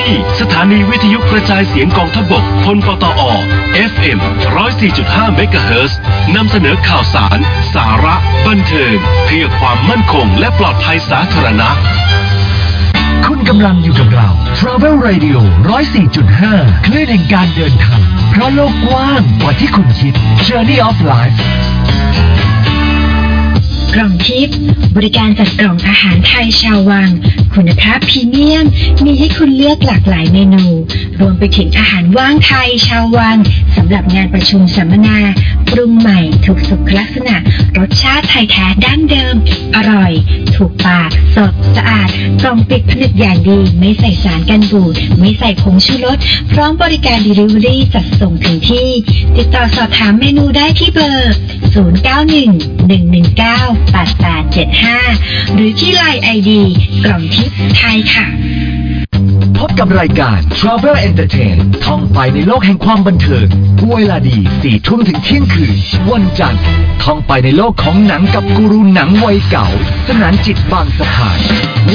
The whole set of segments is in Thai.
นี่ สถานีวิทยุกระจายเสียงกองทพบกพลปตอ FM 104.5เมกะเฮิรตซ์นำเสนอข่าวสาร สาระ บันเทิง เพื่อความมั่นคงและปลอดภัยสาธารณะ คุณกำลังอยู่กับเรา Travel Radio 104.5 คลื่นแห่งการเดินทาง เพราะโลกกว้างกว่าที่คุณคิด Journey of Life กล่องทิพย์บริการจัดกล่องอาหารไทยชาววังคุณภาพพรีเมียม มีให้คุณเลือกหลากหลายเมนู รวมไปถึงอาหารว่างไทยชาววังสำหรับงานประชุมสัมมนา ปรุงใหม่ถูกสุขลักษณะ รสชาติไทยแท้ดั้งเดิม อร่อย ถูกปาก สด สะอาดกล่องปิดผนึกอย่างดี ไม่ใส่สารกันบูด ไม่ใส่ผงชูรส พร้อมบริการ Delivery จัดส่งถึงที่ ติดต่อสอบถามเมนูได้ที่เบอร์ 0911198875 หรือที่ไลน์ ID กล่องทิพย์ไทยค่ะ พบกับรายการ Travel Entertain ท่องไปในโลกแห่งความบันเทิงเวลาดีสี่ทุ่มถึงเที่ยงคืน วันจันทร์ท่องไปในโลกของหนังกับกูรูหนังวัยเก่า สนานจิตบางสะพาน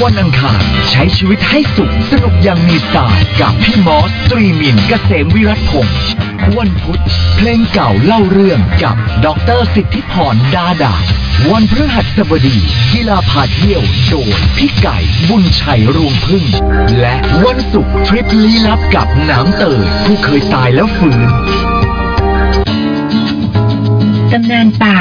วันอังคารใช้ชีวิตให้สุขสนุกอย่างมีสไตล์กับพี่มอสตรีมินกเกษมวิรัตพงศ์วันพุธเพลงเก่าเล่าเรื่องกับดรสิทธิพรดาดา วันพฤหัสบดี กีฬาพาเที่ยวโดยพี่ไก่บุญชัยรวงพึ่ง และวันศุกร์ทริปลี้ลับกับน้ำเตยผู้เคยตายแล้วฟื้น ตำนานป่า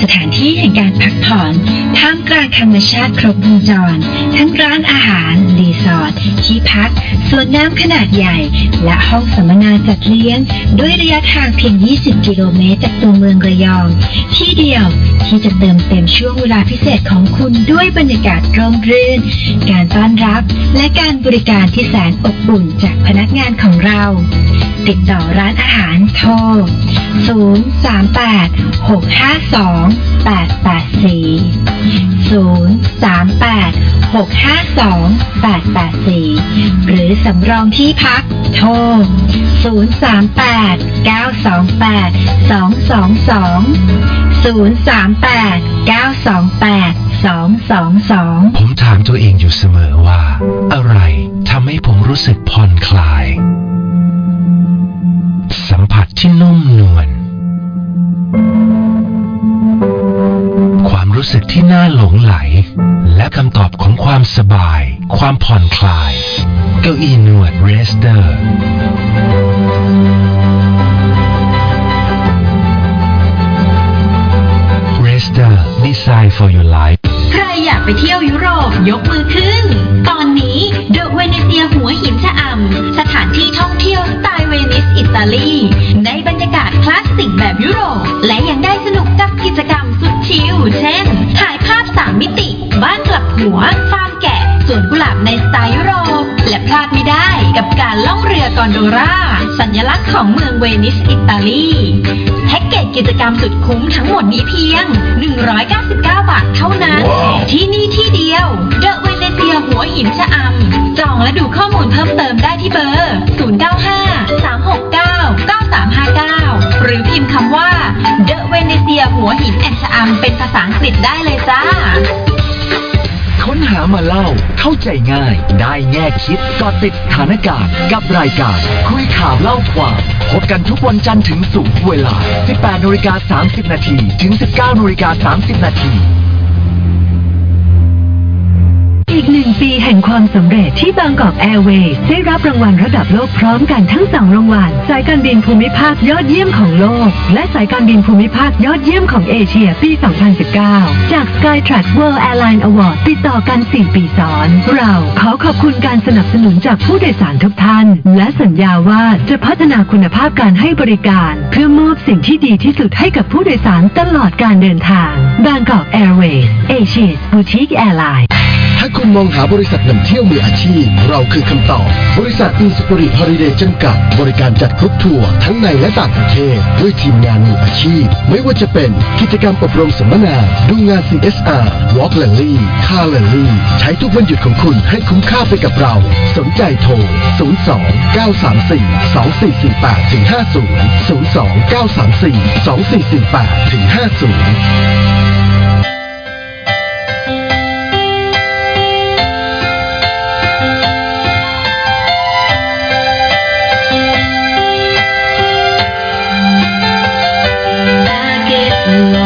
สถานที่แห่งการพักผ่อนท่ามกลางธรรมชาติครบวงจร ทั้งร้านอาหาร รีสอร์ทที่พักสวนน้ำขนาดใหญ่ และห้องสัมมนาจัดเลี้ยง ด้วยระยะทางเพียง 20 กิโลเมตรจากตัวเมืองระยอง ที่เดียวที่จะเติมเต็มช่วงเวลาพิเศษของคุณด้วยบรรยากาศร่มรื่น การต้อนรับและการบริการที่แสนอบอุ่นจากพนักงานของเรา ติดต่อร้านอาหารโทร 038 652 884 038 652 884 หรือสำรองที่พักโทร 038 928 222 038 928 222 ผมถามตัวเองอยู่เสมอว่า อะไรทำให้ผมรู้สึกผ่อนคลาย สัมผัสที่นุ่มนวล ความรู้สึกที่น่าหลงไหล และคำตอบของความสบาย ความผ่อนคลาย เก้าอี้นวด Rester Rester Design for your life ใครอยากไปเที่ยวยุโรปยกมือขึ้น ตอนนี้ The Venezia หัวหินชะอำสถานที่ท่องเที่ยวสไตล์เวนิสอิตาลีใน แบบยุโรป และยังได้สนุกกับกิจกรรมสุดชิล เช่น ถ่ายภาพสามมิติ บ้านกลับหัว ฟาร์มแกะ สวนกุหลาบในสไตล์ยุโรป และพลาดไม่ได้กับการล่องเรือกอนโดราสัญลักษณ์ของเมืองเวนิสอิตาลีแพ็กเกจกิจกรรมสุดคุ้มทั้งหมดนี้เพียง 199 บาทเท่านั้นที่นี่ที่เดียว The Venezia หัวหินชะอำจองและดูข้อมูลเพิ่มเติมได้ที่เบอร์ 095 369 9359 หรือพิมพ์คำว่าThe Venezia หัวหิน and ชะอำเป็นภาษาอังกฤษได้เลยจ้า ค้นหามาเล่าเข้าใจง่าย ได้แง่คิดเกาะติดสถานการณ์ กับรายการ คุยข่าวเล่าความ พบกันทุกวันจันทร์ถึงศุกร์เวลา 18นาฬิกา30 นาทีถึง 19นาฬิกา30 นาที อีกหนึ่งปีแห่งความสำเร็จที่บางกอกแอร์เวย์ได้รับรางวัลระดับโลกพร้อมกันทั้งสองรางวัลสายการบินภูมิภาคยอดเยี่ยมของโลก และสายการบินภูมิภาคยอดเยี่ยมของเอเชียปี 2019 จาก Skytrax World Airline Award ติดต่อกัน 4 ปีซ้อน เราขอขอบคุณการสนับสนุนจากผู้โดยสารทุกท่าน และสัญญาว่าจะพัฒนาคุณภาพการให้บริการ เพื่อมอบสิ่งที่ดีที่สุดให้กับผู้โดยสารตลอดการเดินทาง Bangkok Airways Asia's Boutique Airline ถ้าคุณมองหาบริษัทนำเที่ยวมืออาชีพ เราคือคำตอบ บริษัทอินสปิริตฮอลิเดย์จำกัด บริการจัดกรุ๊ปทัวร์ทั้งในและต่างประเทศ ด้วยทีมงานมืออาชีพ ไม่ว่าจะเป็นกิจกรรมอบรมสัมมนา ดูงาน CSR Walk Rally Car Rally ใช้ทุกวันหยุดของคุณให้คุ้มค่าไปกับเรา สนใจโทร 02 934 2448ถึง50 02 934 2448ถึง50 You.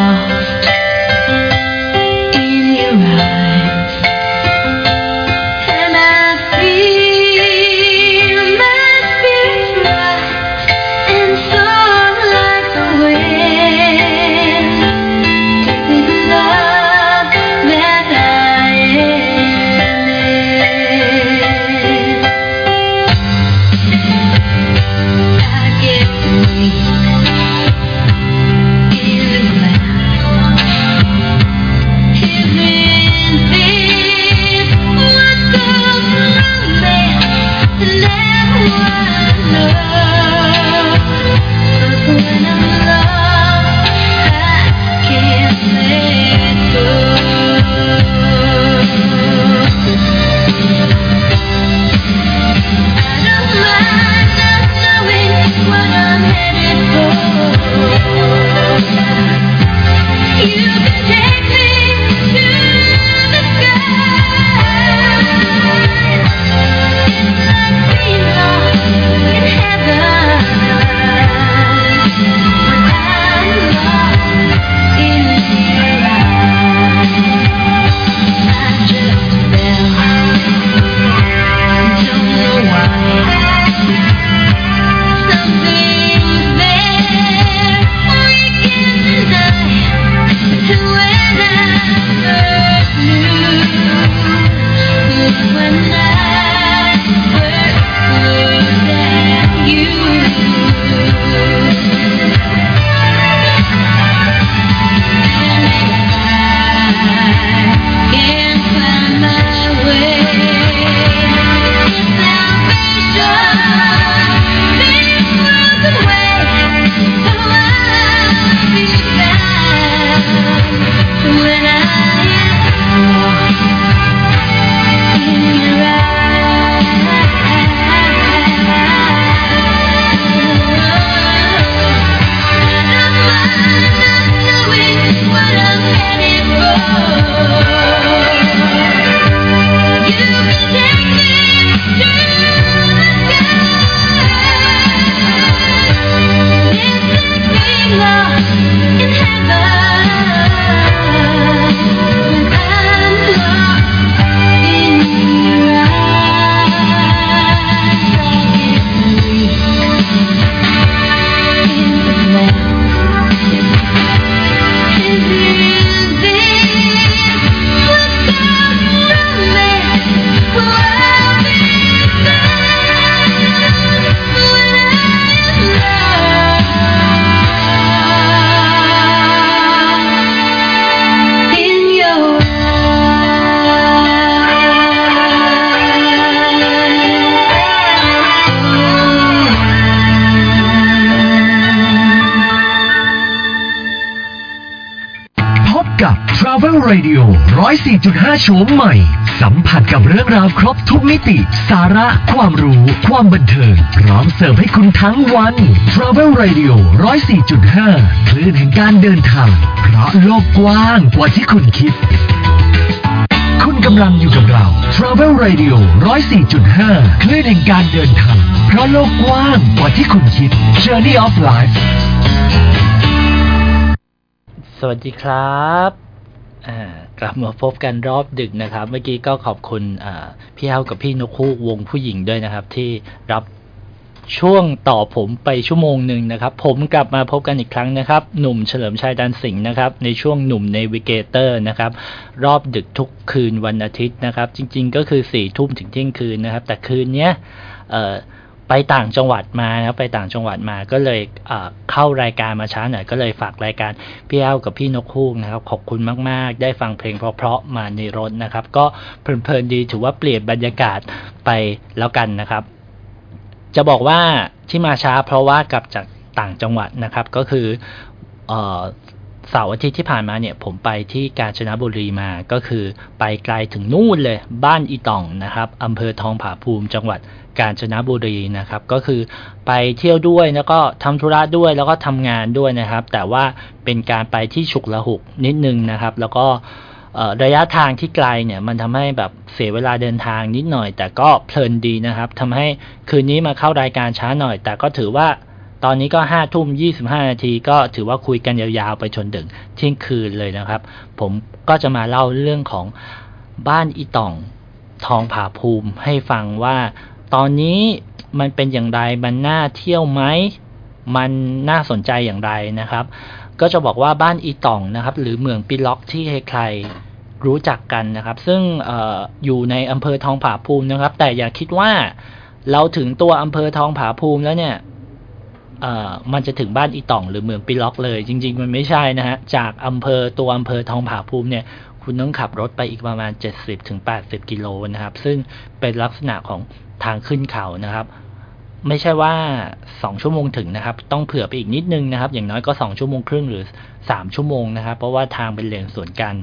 104.5 โฉมใหม่ สัมผัสกับเรื่องราวครบทุกมิติ สาระ ความรู้ ความบันเทิง พร้อมเสิร์ฟให้คุณทั้งวัน Travel Radio 104.5 คลื่นแห่งการเดินทาง เพราะโลกกว้างกว่าที่คุณคิด คุณกำลังอยู่กับเรา Travel Radio 104.5 คลื่นแห่งการเดินทาง เพราะโลกกว้างกว่าที่คุณคิด Journey of Life สวัสดีครับ อ่า กลับมาพบกันรอบดึกนะครับ เมื่อกี้ก็ขอบคุณพี่เฮากับพี่นกคูกวงผู้หญิงด้วยนะครับ ที่รับช่วงต่อผมไปชั่วโมงหนึ่งนะครับ ผมกลับมาพบกันอีกครั้งนะครับ หนุ่มเฉลิมชัยดันสิงห์นะครับ ในช่วงหนุ่ม Navigator นะครับ รอบดึกทุกคืนวันอาทิตย์นะครับ จริง ๆ ก็คือสี่ทุ่มถึงเที่ยงคืนนะครับ แต่คืนเนี้ยเอ่อ ไปต่างจังหวัดมานะครับไปต่างจังหวัดมาก็เลยเอ่อเข้ารายการมาช้าหน่อยก็เลยฝากรายการพี่แอ้วกับพี่นกฮูกนะครับขอบคุณมาก ๆ ได้ฟังเพลงเพราะๆมาในรถนะครับ ก็เพลินๆดีถือว่าเปลี่ยนบรรยากาศไปแล้วกันนะครับ จะบอกว่าที่มาช้าเพราะว่ากลับจากต่างจังหวัดนะครับ ก็คือ เสาร์อาทิตย์ที่ผ่านมาเนี่ยผมไปที่กาญจนบุรีมาก็คือไปไกลถึงนู่นเลยบ้านอีต่องนะครับอำเภอทองผาภูมิจังหวัดกาญจนบุรีนะครับก็คือไปเที่ยวด้วยแล้วก็ทำธุระด้วยแล้วก็ทำงานด้วยนะครับ แต่ว่าเป็นการไปที่ฉุกละหุกนิดนึงนะครับ แล้วก็ระยะทางที่ไกลเนี่ยมันทำให้แบบเสียเวลาเดินทางนิดหน่อย แต่ก็เพลินดีนะครับทำให้คืนนี้มาเข้ารายการช้าหน่อย แต่ก็ถือว่า ตอนนี้ก็ห้าทุ่มยี่สิบห้านาทีก็ถือว่าคุยกันยาวๆไปจนถึงเที่ยงคืนเลยนะครับ ผมก็จะมาเล่าเรื่องของบ้านอีต่องทองผาภูมิให้ฟังว่า ตอนนี้มันเป็นอย่างไรมันน่าเที่ยวไหมมันน่าสนใจอย่างไรนะครับ ก็จะบอกว่าบ้านอีต่องนะครับ หรือเมืองปิล็อกที่ใครๆรู้จักกันนะครับ ซึ่งอออยู่ในอำเภอทองผาภูมินะครับ แต่อย่าคิดว่าเราถึงตัวอำเภอทองผาภูมิแล้วเนี่ย มันจะถึงบ้านอีต่องหรือเมืองปิล็อกเลย จริง ๆ มันไม่ใช่นะฮะ จากอำเภอตัวอำเภอทองผาภูมิเนี่ยคุณต้องขับรถไปอีกประมาณ 70ถึง80 กิโลนะครับ ซึ่งเป็นลักษณะของทางขึ้นเขานะครับ ไม่ใช่ว่า 2 ชั่วโมงถึงนะครับ ต้องเผื่อไปอีกนิดนึงนะครับ อย่างน้อยก็ 2 ชั่วโมงครึ่งหรือ 3 ชั่วโมงนะครับ เพราะว่าทางเป็นเลนสวนกัน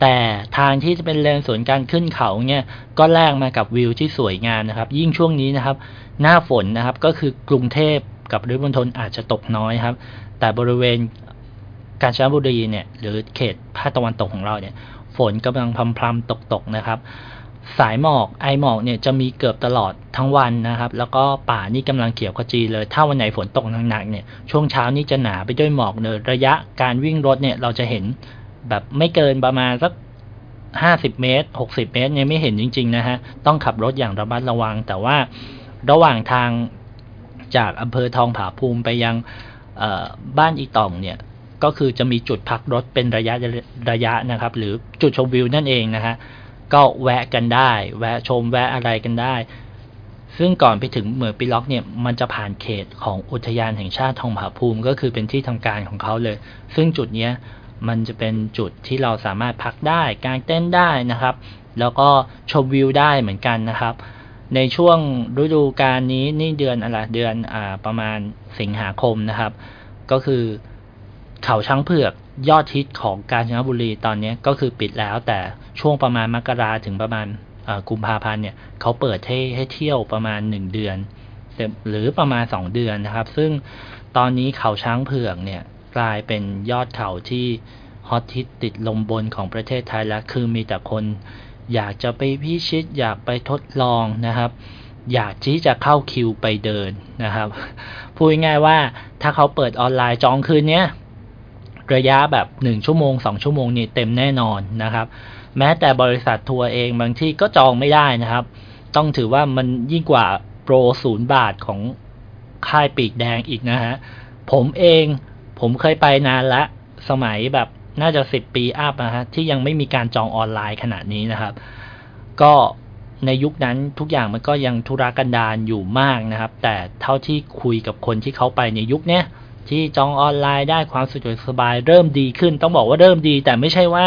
แต่ทางที่จะเป็นเลนสวนกันขึ้นเขาเนี่ย ก็แลกมากับวิวที่สวยงามนะครับ ยิ่งช่วงนี้นะครับ หน้าฝนนะครับ ก็คือกรุงเทพกับปริมณฑลอาจจะตกน้อยครับ แต่บริเวณกาญจนบุรีเนี่ย หรือเขตภาคตะวันตกของเราเนี่ย ฝนกำลังพรำๆตกๆนะครับ สายหมอกไอหมอกเนี่ยจะมีเกือบตลอดทั้งวันนะครับ แล้วก็ป่านี่กำลังเขียวขจีเลย ถ้าวันไหนฝนตกหนักๆเนี่ย ช่วงเช้านี่จะหนาไปด้วยหมอกเลยระยะการวิ่งรถเนี่ยเราจะเห็นแบบไม่เกินประมาณสักห้าสิบเมตรหกสิบเมตรเนี่ยไม่เห็นจริง ๆ นะฮะ ต้องขับรถอย่างระมัดระวัง แต่ว่า ระหว่างทางจากอำเภอทองผาภูมิไปยังบ้านอีตองเนี่ยก็คือจะมีจุดพักรถเป็นระยะระยะนะครับ หรือจุดชมวิวนั่นเองนะฮะก็แวะกันได้ แวะชมแวะอะไรกันได้ ซึ่งก่อนไปถึงเหมืองปิล็อกเนี่ยมันจะผ่านเขตของอุทยานแห่งชาติทองผาภูมิ ก็คือเป็นที่ทำการของเขาเลย ซึ่งจุดเนี้ยมันจะเป็นจุดที่เราสามารถพักได้กางเต้นได้นะครับ แล้วก็ชมวิวได้เหมือนกันนะครับ ในช่วงฤดูกาลนี้นี่เดือนอะไรเดือนอ่าประมาณสิงหาคมนะครับ ก็คือเขาช้างเผือกยอดฮิตของกาญจนบุรีตอนนี้ก็คือปิดแล้ว แต่ช่วงประมาณมกราถึงประมาณกุมภาพันธ์เนี่ยเขาเปิดให้ให้เที่ยวประมาณหนึ่งเดือน หรือประมาณสองเดือนนะครับ ซึ่งตอนนี้เขาช้างเผือกเนี่ยกลายเป็นยอดเขาที่ฮอตฮิตติดลมบนของประเทศไทยแล้วคือมีแต่คน อยากจะไปพิชิต อยากไปทดลองนะครับ อยากที่จะเข้าคิวไปเดินนะครับพูดง่ายว่าถ้าเขาเปิดออนไลน์จองคืนเนี้ยระยะแบบหนึ่งชั่วโมงสองชั่วโมงนี่เต็มแน่นอนนะครับ แม้แต่บริษัททัวร์เองบางที่ก็จองไม่ได้นะครับ ต้องถือว่ามันยิ่งกว่าโปรศูนย์บาทของค่ายปีกแดงอีกนะฮะผมเองผมเคยไปนานละสมัยแบบ น่าจะสิบปี up นะฮะที่ยังไม่มีการจองออนไลน์ขนาดนี้นะครับ ก็ในยุคนั้นทุกอย่างมันก็ยังธุรกันดารอยู่มากนะครับ แต่เท่าที่คุยกับคนที่เขาไปในยุคเนี้ยที่จองออนไลน์ได้ความสะดวกสบาย เริ่มดีขึ้น ต้องบอกว่าเริ่มดี แต่ไม่ใช่ว่า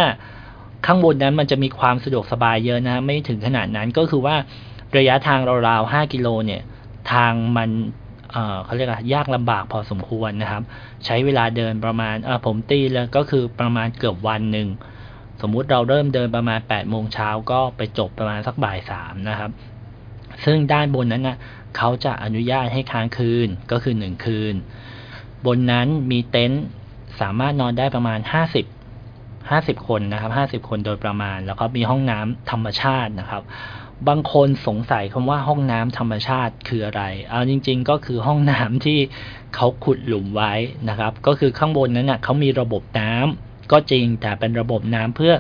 ข้างบนนั้นมันจะมีความสะดวกสบายเยอะนะ ไม่ถึงขนาดนั้นก็คือว่าระยะทางราวๆ5กิโลเนี่ย ทางมัน เขาเรียกอะไรยากลำบากพอสมควรนะครับ ใช้เวลาเดินประมาณผมตีเลยก็คือประมาณเกือบวันหนึ่งสมมุติเราเริ่มเดินประมาณ8ปดโมงเช้าก็ไปจบประมาณสักบ่ายสามนะครับ ซึ่งด้านบนนั้นนะเขาจะอนุญาตให้ค้างคืนก็คือหนึ่งคืน บนนั้นมีเต็นท์สามารถนอนได้ประมาณ 50 50 คนนะครับ 50 คนโดยประมาณ แล้วก็มีห้องน้ำธรรมชาตินะครับ บางคนสงสัยคำว่าห้องน้ำธรรมชาติคืออะไร เอาจริง ๆ ก็คือห้องน้ำที่เขาขุดหลุมไว้นะครับ ก็คือข้างบนนั้นนะเขามีระบบน้ำก็จริงแต่เป็นระบบน้ำเพื่อ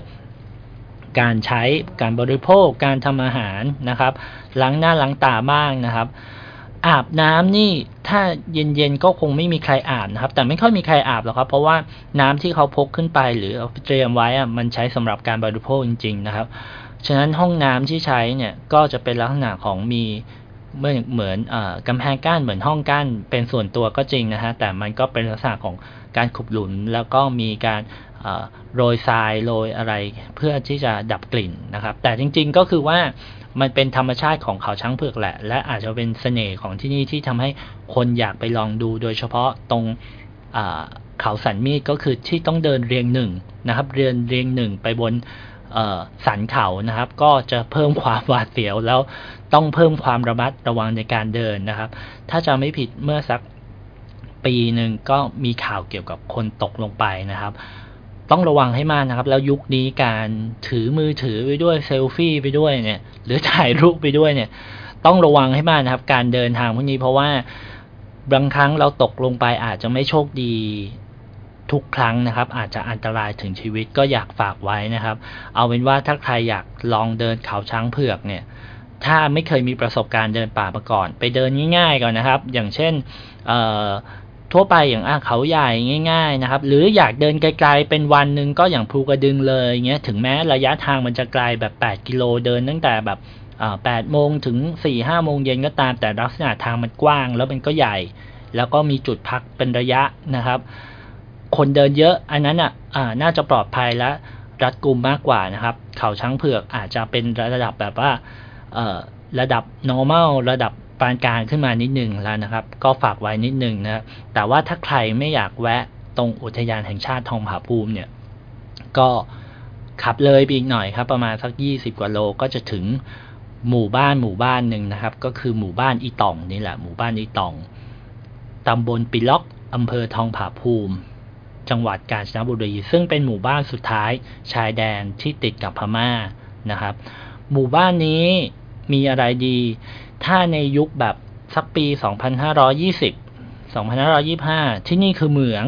การใช้การบริโภคการทำอาหารนะครับล้างหน้าล้างตาบ้างนะครับ อาบน้ำนี่ถ้าเย็นๆก็คงไม่มีใครอาบนะครับ แต่ไม่ค่อยมีใครอาบหรอกครับ เพราะว่าน้ำที่เขาพกขึ้นไปหรือเอาเตรียมไว้อะมันใช้สำหรับการบริโภคจริง ๆ นะครับ ฉะนั้นห้องน้ำที่ใช้เนี่ยก็จะเป็นลักษณะของมีเหมือนเหมือนอกำแพงกั้นเหมือนห้องกั้นเป็นส่วนตัวก็จริงนะฮะแต่มันก็เป็นลักษณะของการขุดหลุมแล้วก็มีการโรยทรายโรยอะไรเพื่อที่จะดับกลิ่นนะครับ แต่จริงๆก็คือว่ามันเป็นธรรมชาติของเขาช้างเผือกแหละ และอาจจะเป็นเสน่ห์ของที่นี่ที่ทำให้คนอยากไปลองดู โดยเฉพาะตรงเขาสันมีดก็คือที่ต้องเดินเรียงหนึ่งนะครับ เรียนเรียงหนึ่งไปบน สันเขานะครับ ก็จะเพิ่มความหวาดเสียวแล้วต้องเพิ่มความระมัดระวังในการเดินนะครับ ถ้าจะไม่ผิดเมื่อสักปีหนึ่งก็มีข่าวเกี่ยวกับคนตกลงไปนะครับต้องระวังให้มากนะครับ แล้วยุคนี้การถือมือถือไปด้วยเซลฟี่ไปด้วยเนี่ย หรือถ่ายรูปไปด้วยเนี่ย ต้องระวังให้มากนะครับ การเดินทางพวกนี้เพราะว่าบางครั้งเราตกลงไปอาจจะไม่โชคดี ทุกครั้งนะครับ อาจจะอันตรายถึงชีวิตก็อยากฝากไว้นะครับ เอาเป็นว่าถ้าใครอยากลองเดินเขาช้างเผือกเนี่ยถ้าไม่เคยมีประสบการณ์เดินป่ามาก่อน ไปเดินง่ายๆก่อนนะครับ อย่างเช่นทั่วไปอย่างอะเขาใหญ่ง่ายๆนะครับ หรืออยากเดินไกลๆเป็นวันหนึ่งก็อย่างภูกระดึงเลยเงี้ยถึงแม้ระยะทางมันจะไกลแบบ 8 กิโลเดินตั้งแต่แบบ8โมงถึง4 5โมงเย็นก็ตามแต่ลักษณะทางมันกว้าง แล้วมันก็ใหญ่ แล้วก็มีจุดพักเป็นระยะนะครับ คนเดินเยอะอันนั้นอะอ่าน่าจะปลอดภัยและรัดกุมมากกว่านะครับ เขาช้างเผือกอาจจะเป็นระดับแบบว่าเออระดับ normal ระดับปานกลางขึ้นมานิดหนึ่งแล้วนะครับ ก็ฝากไว้นิดหนึ่งนะแต่ว่าถ้าใครไม่อยากแวะตรงอุทยานแห่งชาติทองผาภูมิเนี่ย ก็ขับเลยไปอีกหน่อยครับ ประมาณสักยี่สิบกว่าโลก็จะถึงหมู่บ้านหมู่บ้านหนึ่งนะครับ ก็คือหมู่บ้านอีตองนี่แหละหมู่บ้านอีตองตำบลปิล็อกอำเภอทองผาภูมิ จังหวัดกาญจนบุรี ซึ่งเป็นหมู่บ้านสุดท้ายชายแดนที่ติดกับพม่านะครับ หมู่บ้านนี้มีอะไรดี ถ้าในยุคแบบสักปี 2520 2525 ที่นี่คือเหมือง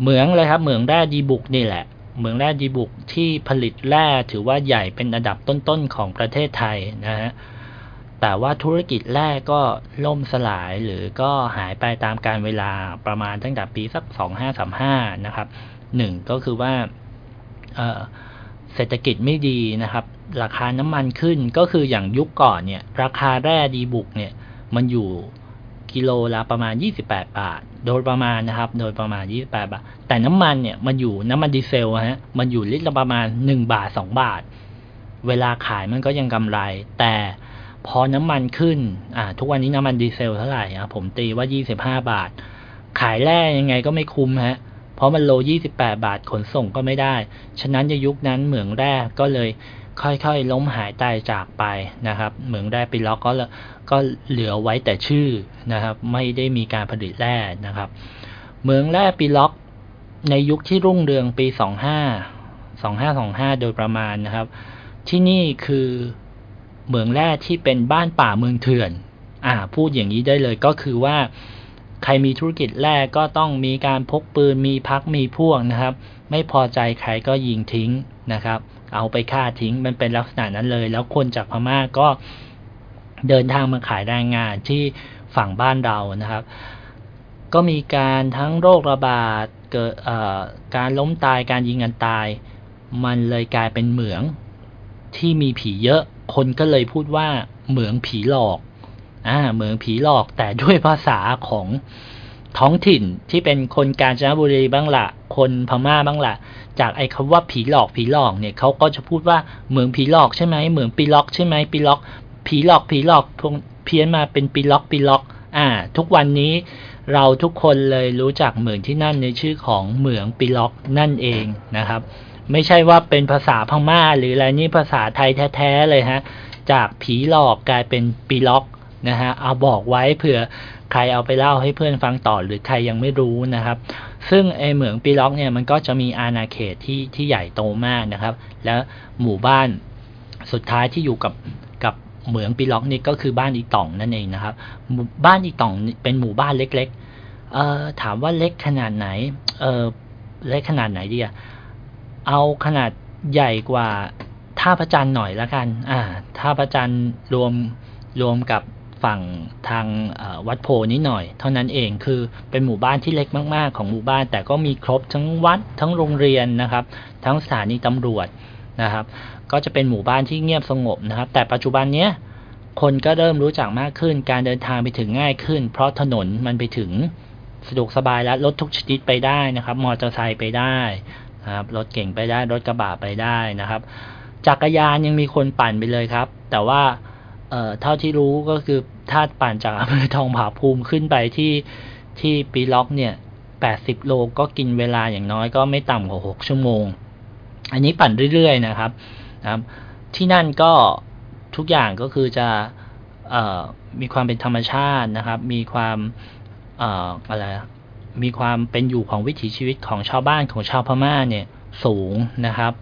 เหมืองเลยครับ เหมืองแร่ดีบุกนี่แหละ เหมืองแร่ดีบุกที่ผลิตแร่ถือว่าใหญ่เป็นอันดับต้นๆของประเทศไทยนะฮะ แต่ว่าธุรกิจแร่ก็ล่มสลายหรือก็หายไปตามการเวลาประมาณตั้งแต่ปีสัก2535นะครับหนึ่งก็คือว่าเอ่อเศรษฐกิจไม่ดีนะครับ ราคาน้ำมันขึ้นก็คืออย่างยุคก่อนเนี่ยราคาแร่ดีบุกเนี่ยมันอยู่กิโลละประมาณ 28 บาท โดยประมาณนะครับ โดยประมาณ 28 บาท แต่น้ำมันเนี่ยมันอยู่น้ำมันดีเซลฮะมันอยู่ลิตรละประมาณ 1 บาท 2 บาท เวลาขายมันก็ยังกำไร แต่ พอน้ำมันขึ้น อ่า ทุกวันนี้น้ำมันดีเซลเท่าไหร่อะผมตีว่า25บาท ขายแร่ยังไงก็ไม่คุ้มฮะ เพราะมันโล28บาทขนส่งก็ไม่ได้ ฉะนั้นในยุคนั้นเหมืองแร่ก็เลยค่อยๆ ล้มหายตายจากไปนะครับ เหมืองแร่ปิล็อกก็เลยก็เหลือไว้แต่ชื่อนะครับ ไม่ได้มีการผลิตแร่นะครับ เหมืองแร่ปิล็อกในยุคที่รุ่งเรืองปี 25 2525 โดยประมาณนะครับ ที่นี่คือ เหมืองแร่ที่เป็นบ้านป่าเมืองเถื่อน อ่า พูดอย่างนี้ได้เลยก็คือว่า ใครมีธุรกิจแรกก็ต้องมีการพกปืนมีพักมีพวกนะครับ ไม่พอใจใครก็ยิงทิ้งนะครับ เอาไปฆ่าทิ้งมันเป็นลักษณะนั้นเลย แล้วคนจากพม่าก็เดินทางมาขายแรงงานที่ฝั่งบ้านเรานะครับ ก็มีการทั้งโรคระบาดเกิดการล้มตายการยิงกันตาย มันเลยกลายเป็นเหมืองที่มีผีเยอะ คนก็เลยพูดว่าเหมืองผีหลอกอ่าเหมืองผีหลอกแต่ด้วยภาษาของท้องถิ่นที่เป็นคนกาญจนบุรีบ้างละคนพม่าบ้างละจากไอ้คำว่าผีหลอกผีหลอกเนี่ยเขาก็จะพูดว่าเหมืองผีหลอกใช่ไหมเหมืองปีล็อกใช่ไหมปีล็อก ผีหลอกผีหลอกพวกเพี้ยนมาเป็นปีล็อกปีล็อก อ่า ทุกวันนี้เราทุกคนเลยรู้จักเหมืองที่นั่นในชื่อของเหมืองปีล็อกนั่นเองนะครับ ไม่ใช่ว่าเป็นภาษาพม่า หรืออะไรนี่ภาษาไทยแท้ๆเลยฮะ จากผีหลอกกลายเป็นปีล็อกนะฮะเอาบอกไว้เผื่อใครเอาไปเล่าให้เพื่อนฟังต่อหรือใครยังไม่รู้นะครับ ซึ่งไอ้เหมืองปิล็อกเนี่ยมันก็จะมีอาณาเขตที่ที่ใหญ่โตมากนะครับ แล้วหมู่บ้านสุดท้ายที่อยู่กับกับเหมืองปิล็อกนี่ก็คือบ้านอีต่องนั่นเองนะครับ บ้านอีต่องเป็นหมู่บ้านเล็ก ๆ เอ่อถามว่าเล็กขนาดไหน เออเล็กขนาดไหนดีอะ เอาขนาดใหญ่กว่าท่าพระจันทร์หน่อยละกัน อ่า ท่าพระจันทร์รวมรวมกับฝั่งทางวัดโพนิดหน่อย เท่านั้นเองคือเป็นหมู่บ้านที่เล็กมาก ๆ ของหมู่บ้าน แต่ก็มีครบทั้งวัดทั้งโรงเรียนนะครับ ทั้งสถานีตำรวจนะครับ ก็จะเป็นหมู่บ้านที่เงียบสงบนะครับ แต่ปัจจุบันเนี้ยคนก็เริ่มรู้จักมากขึ้น การเดินทางไปถึงง่ายขึ้น เพราะถนนมันไปถึงสะดวกสบายแล้วรถทุกชนิดไปได้นะครับ มอเตอร์ไซค์ไปได้ นะครับ รถเก่งไปได้รถกระบะไปได้นะครับ จักรยานยังมีคนปั่นไปเลยครับ แต่ว่าเอ่อเท่าที่รู้ก็คือถ้าปั่นจากอำเภอทองผาภูมิขึ้นไปที่ที่ปีล็อกเนี่ย80โลก็กินเวลาอย่างน้อยก็ไม่ต่ำกว่า6ชั่วโมง อันนี้ปั่นเรื่อยๆนะครับนะครับ ที่นั่นก็ทุกอย่างก็คือจะเอ่อมีความเป็นธรรมชาตินะครับ มีความเอ่ออะไร มีความเป็นอยู่ของวิถีชีวิตของชาวบ้านของชาวพม่าเนี่ยสูงนะครับ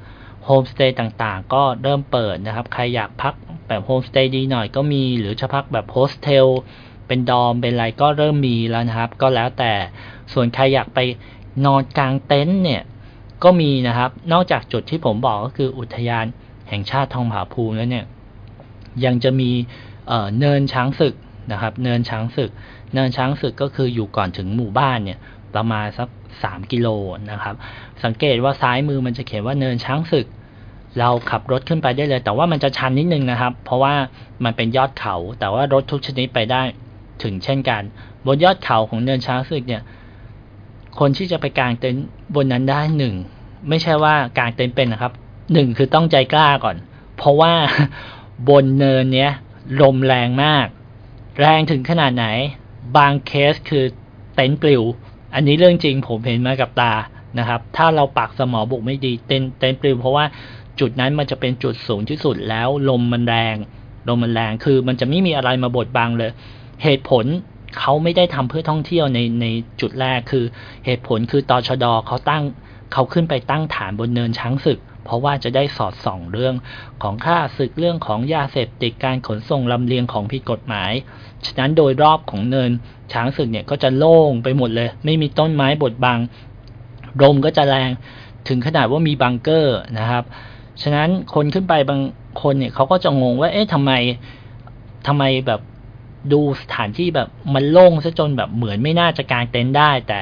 โฮมสเตย์ต่างๆ ก็เริ่มเปิดนะครับ ใครอยากพักแบบโฮมสเตย์ดีหน่อยก็มี หรือจะพักแบบโฮสเทลเป็น dorm เป็นอะไรก็เริ่มมีแล้วนะครับ ก็แล้วแต่ส่วนใครอยากไปนอนกางเต็นท์เนี่ยก็มีนะครับ นอกจากจุดที่ผมบอกก็คืออุทยานแห่งชาติทองผาภูมิแล้วเนี่ยยังจะมีเเนินช้างศึกนะครับ เนินช้างศึก เนินช้างศึกก็คืออยู่ก่อนถึงหมู่บ้านเนี่ยประมาณสักสามกิโลนะครับ สังเกตว่าซ้ายมือมันจะเขียนว่าเนินช้างศึก เราขับรถขึ้นไปได้เลย แต่ว่ามันจะชันนิดนึงนะครับ เพราะว่ามันเป็นยอดเขา แต่ว่ารถทุกชนิดไปได้ถึงเช่นกัน บนยอดเขาของเนินช้างศึกเนี่ย คนที่จะไปกางเต็นท์บนนั้นได้หนึ่งไม่ใช่ว่ากางเต็นท์เป็นนะครับหนึ่งคือต้องใจกล้าก่อน เพราะว่าบนเนินเนี้ยลมแรงมาก แรงถึงขนาดไหน บางเคสคือเต็นท์ปลิว อันนี้เรื่องจริงผมเห็นมากับตานะครับ ถ้าเราปักสมอบุกไม่ดีเต็นท์เต็นท์ปลิว เพราะว่าจุดนั้นมันจะเป็นจุดสูงที่สุดแล้วลมมันแรง ลมมันแรงคือมันจะไม่มีอะไรมาบดบังเลย เหตุผลเขาไม่ได้ทำเพื่อท่องเที่ยวในในจุดแรกคือเหตุผลคือตอชดอเขาตั้งเขาขึ้นไปตั้งฐานบนเนินช้างศึก เพราะว่าจะได้สอดส่องเรื่องของค่าศึกเรื่องของยาเสพติดการขนส่งลำเลียงของผิดกฎหมาย ฉะนั้นโดยรอบของเนินช้างศึกเนี่ยก็จะโล่งไปหมดเลย ไม่มีต้นไม้บดบังลมก็จะแรงถึงขนาดว่ามีบังเกอร์นะครับ ฉะนั้นคนขึ้นไปบางคนเนี่ยเขาก็จะงงว่า เอ๊ะทำไมทำไมแบบดูสถานที่แบบมันโล่งซะจนแบบเหมือนไม่น่าจะกางเต็นท์ได้ แต่